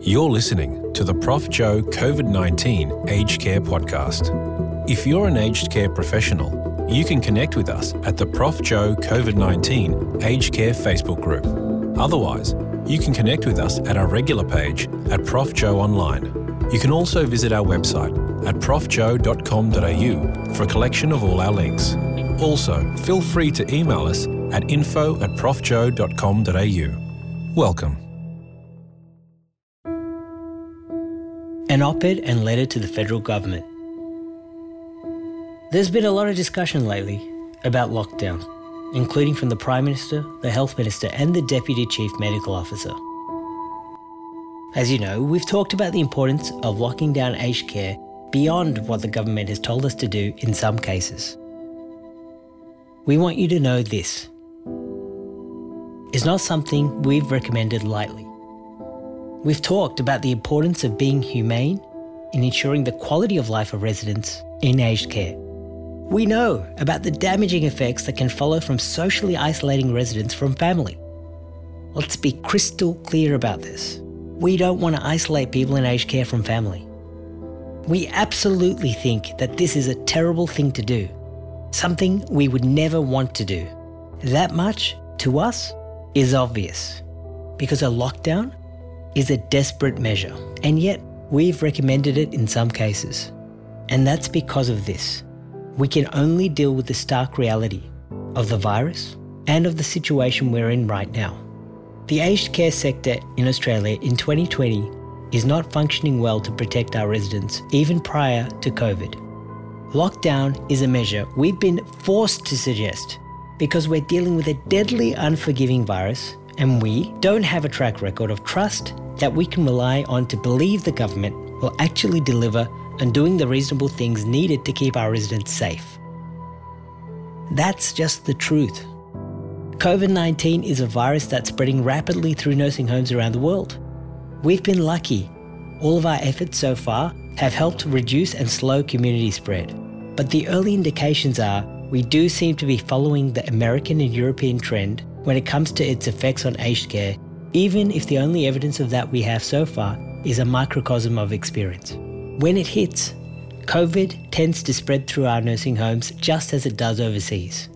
You're listening to the Prof. Joe COVID 19 Aged Care Podcast. If you're an aged care professional, you can connect with us at the Prof. Joe COVID 19 Aged Care Facebook group. Otherwise, you can connect with us at our regular page at Prof. Joe Online. You can also visit our website at profjoe.com.au for a collection of all our links. Also, feel free to email us at info at profjoe.com.au. Welcome. An op ed and letter to the federal government. There's been a lot of discussion lately about lockdown, including from the Prime Minister, the Health Minister, and the Deputy Chief Medical Officer. As you know, we've talked about the importance of locking down aged care beyond what the government has told us to do in some cases. We want you to know this is not something we've recommended lightly. We've talked about the importance of being humane in ensuring the quality of life of residents in aged care. We know about the damaging effects that can follow from socially isolating residents from family. Let's be crystal clear about this. We don't want to isolate people in aged care from family. We absolutely think that this is a terrible thing to do, something we would never want to do. That much, to us, is obvious because a lockdown is a desperate measure, and yet we've recommended it in some cases. And that's because of this. We can only deal with the stark reality of the virus and of the situation we're in right now. The aged care sector in Australia in 2020 is not functioning well to protect our residents, even prior to COVID. Lockdown is a measure we've been forced to suggest because we're dealing with a deadly, unforgiving virus and we don't have a track record of trust that we can rely on to believe the government will actually deliver on doing the reasonable things needed to keep our residents safe. That's just the truth. COVID 19 is a virus that's spreading rapidly through nursing homes around the world. We've been lucky. All of our efforts so far have helped reduce and slow community spread. But the early indications are we do seem to be following the American and European trend when it comes to its effects on aged care, even if the only evidence of that we have so far is a microcosm of experience. When it hits, COVID tends to spread through our nursing homes just as it does overseas.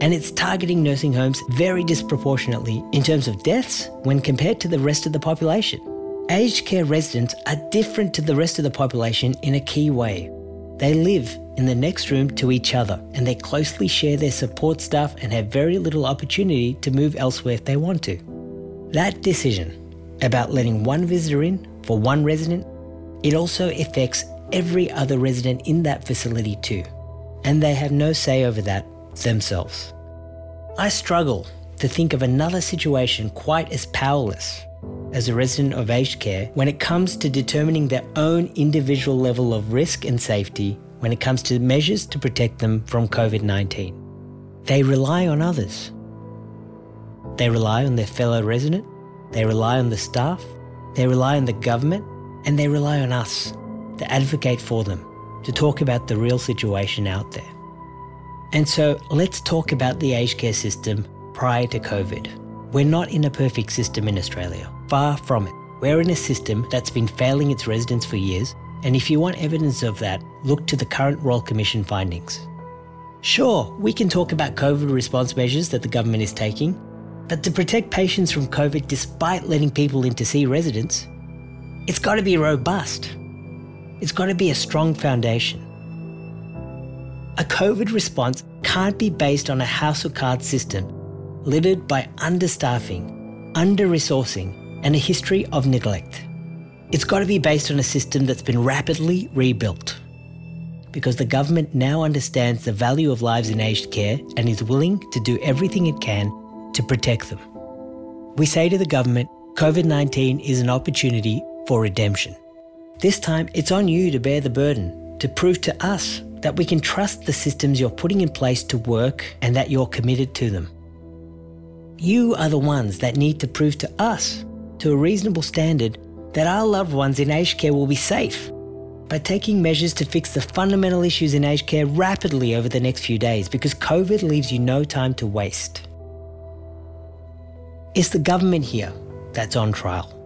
And it's targeting nursing homes very disproportionately in terms of deaths when compared to the rest of the population. Aged care residents are different to the rest of the population in a key way. They live in the next room to each other and they closely share their support staff and have very little opportunity to move elsewhere if they want to. That decision about letting one visitor in for one resident, it also affects every other resident in that facility too, and they have no say over that themselves. I struggle to think of another situation quite as powerless as a resident of aged care when it comes to determining their own individual level of risk and safety when it comes to measures to protect them from COVID 19. They rely on others. They rely on their fellow resident, they rely on the staff, they rely on the government, and they rely on us to advocate for them, to talk about the real situation out there. And so let's talk about the aged care system prior to COVID. We're not in a perfect system in Australia, far from it. We're in a system that's been failing its residents for years, and if you want evidence of that, look to the current Royal Commission findings. Sure, we can talk about COVID response measures that the government is taking, but to protect patients from COVID despite letting people in to see residents, it's got to be robust. It's got to be a strong foundation. A COVID response can't be based on a house of cards system littered by understaffing, under resourcing, and a history of neglect. It's got to be based on a system that's been rapidly rebuilt. Because the government now understands the value of lives in aged care and is willing to do everything it can to protect them. We say to the government COVID 19 is an opportunity for redemption. This time, it's on you to bear the burden, to prove to us that we can trust the systems you're putting in place to work and that you're committed to them. You are the ones that need to prove to us, to a reasonable standard, that our loved ones in aged care will be safe by taking measures to fix the fundamental issues in aged care rapidly over the next few days because COVID leaves you no time to waste. It's the government here that's on trial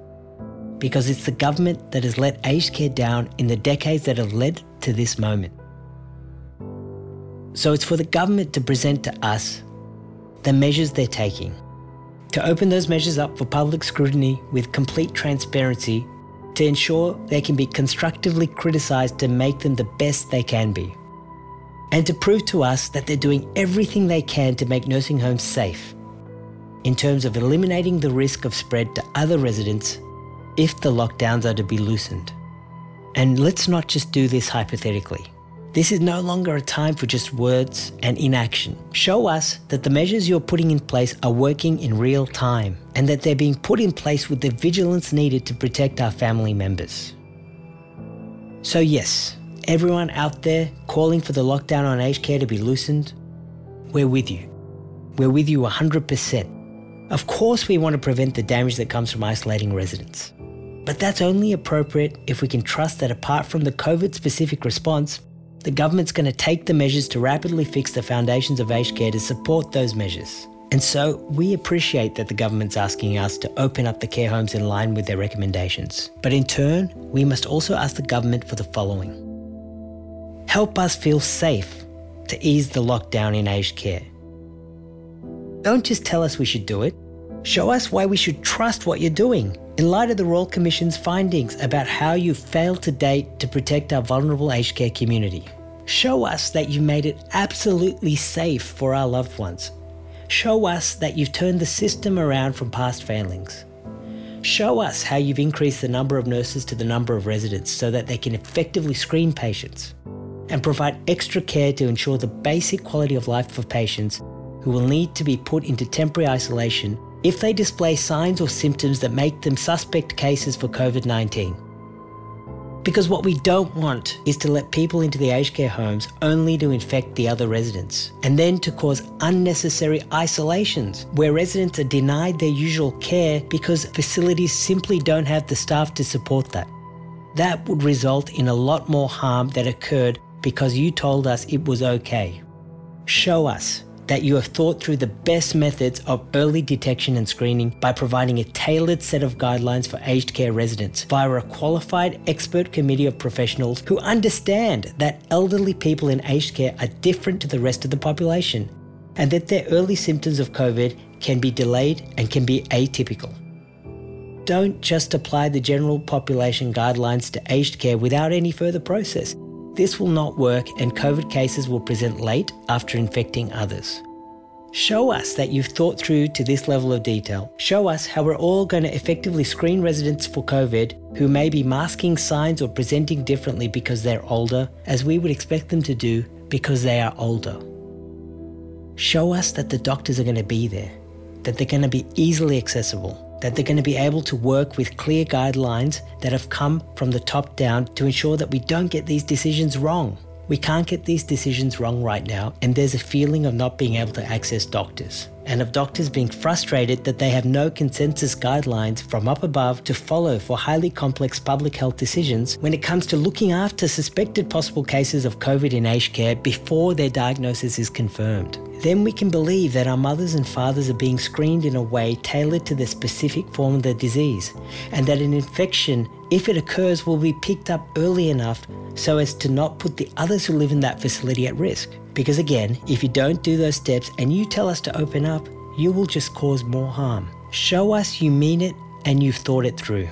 because it's the government that has let aged care down in the decades that have led to this moment. So it's for the government to present to us the measures they're taking, to open those measures up for public scrutiny with complete transparency to ensure they can be constructively criticised to make them the best they can be. And to prove to us that they're doing everything they can to make nursing homes safe in terms of eliminating the risk of spread to other residents if the lockdowns are to be loosened. And let's not just do this hypothetically. This is no longer a time for just words and inaction. Show us that the measures you're putting in place are working in real time and that they're being put in place with the vigilance needed to protect our family members. So, yes, everyone out there calling for the lockdown on aged care to be loosened, we're with you. We're with you 100%. Of course, we want to prevent the damage that comes from isolating residents. But that's only appropriate if we can trust that apart from the COVID specific response, the government's going to take the measures to rapidly fix the foundations of aged care to support those measures. And so we appreciate that the government's asking us to open up the care homes in line with their recommendations. But in turn, we must also ask the government for the following Help us feel safe to ease the lockdown in aged care. Don't just tell us we should do it, show us why we should trust what you're doing in light of the Royal Commission's findings about how you've failed to date to protect our vulnerable aged care community. Show us that you've made it absolutely safe for our loved ones. Show us that you've turned the system around from past failings. Show us how you've increased the number of nurses to the number of residents so that they can effectively screen patients and provide extra care to ensure the basic quality of life for patients who will need to be put into temporary isolation if they display signs or symptoms that make them suspect cases for COVID 19. Because what we don't want is to let people into the aged care homes only to infect the other residents, and then to cause unnecessary isolations where residents are denied their usual care because facilities simply don't have the staff to support that. That would result in a lot more harm that occurred because you told us it was okay. Show us that you have thought through the best methods of early detection and screening by providing a tailored set of guidelines for aged care residents via a qualified expert committee of professionals who understand that elderly people in aged care are different to the rest of the population and that their early symptoms of COVID can be delayed and can be atypical. Don't just apply the general population guidelines to aged care without any further process. This will not work and COVID cases will present late after infecting others. Show us that you've thought through to this level of detail. Show us how we're all going to effectively screen residents for COVID who may be masking signs or presenting differently because they're older, as we would expect them to do because they are older. Show us that the doctors are going to be there, that they're going to be easily accessible, that they're going to be able to work with clear guidelines that have come from the top down to ensure that we don't get these decisions wrong. We can't get these decisions wrong right now, and there's a feeling of not being able to access doctors, and of doctors being frustrated that they have no consensus guidelines from up above to follow for highly complex public health decisions when it comes to looking after suspected possible cases of COVID in aged care before their diagnosis is confirmed then we can believe that our mothers and fathers are being screened in a way tailored to the specific form of the disease, and that an infection, if it occurs, will be picked up early enough so as to not put the others who live in that facility at risk. Because again, if you don't do those steps and you tell us to open up, you will just cause more harm. Show us you mean it and you've thought it through.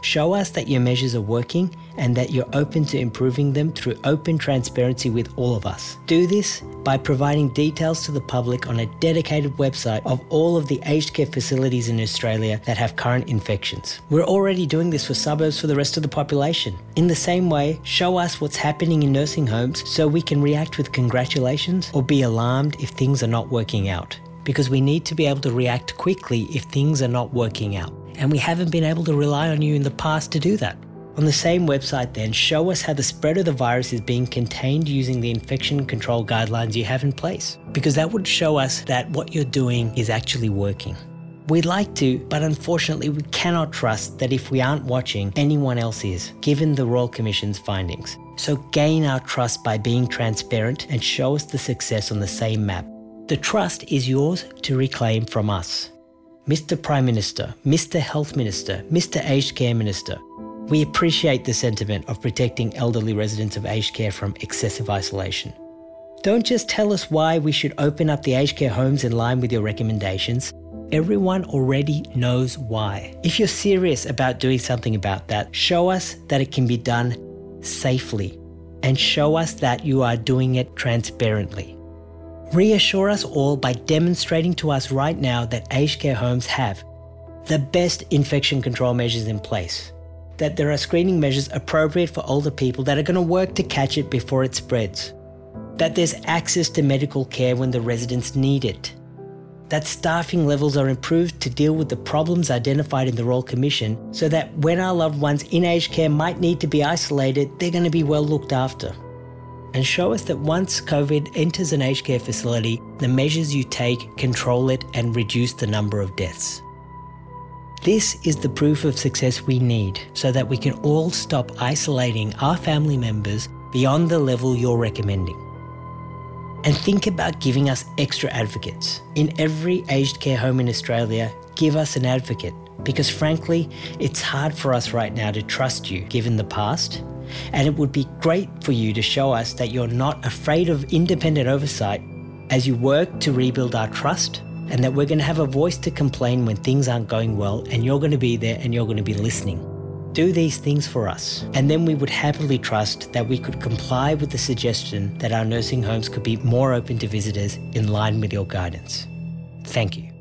Show us that your measures are working and that you're open to improving them through open transparency with all of us. Do this by providing details to the public on a dedicated website of all of the aged care facilities in Australia that have current infections. We're already doing this for suburbs for the rest of the population. In the same way, show us what's happening in nursing homes so we can react with congratulations or be alarmed if things are not working out. Because we need to be able to react quickly if things are not working out and we haven't been able to rely on you in the past to do that. On the same website, then, show us how the spread of the virus is being contained using the infection control guidelines you have in place, because that would show us that what you're doing is actually working. We'd like to, but unfortunately, we cannot trust that if we aren't watching, anyone else is, given the Royal Commission's findings. So gain our trust by being transparent and show us the success on the same map. The trust is yours to reclaim from us. Mr. Prime Minister, Mr. Health Minister, Mr. Aged Care Minister, we appreciate the sentiment of protecting elderly residents of aged care from excessive isolation. Don't just tell us why we should open up the aged care homes in line with your recommendations. Everyone already knows why. If you're serious about doing something about that, show us that it can be done safely and show us that you are doing it transparently. Reassure us all by demonstrating to us right now that aged care homes have the best infection control measures in place, that there are screening measures appropriate for older people that are going to work to catch it before it spreads, that there's access to medical care when the residents need it, that staffing levels are improved to deal with the problems identified in the Royal Commission so that when our loved ones in aged care might need to be isolated, they're going to be well looked after. And show us that once COVID enters an aged care facility, the measures you take control it and reduce the number of deaths. This is the proof of success we need so that we can all stop isolating our family members beyond the level you're recommending. And think about giving us extra advocates. In every aged care home in Australia, give us an advocate because frankly, it's hard for us right now to trust you given the past. And it would be great for you to show us that you're not afraid of independent oversight as you work to rebuild our trust and that we're going to have a voice to complain when things aren't going well and you're going to be there and you're going to be listening do these things for us. And then we would happily trust that we could comply with the suggestion that our nursing homes could be more open to visitors in line with your guidance. Thank you.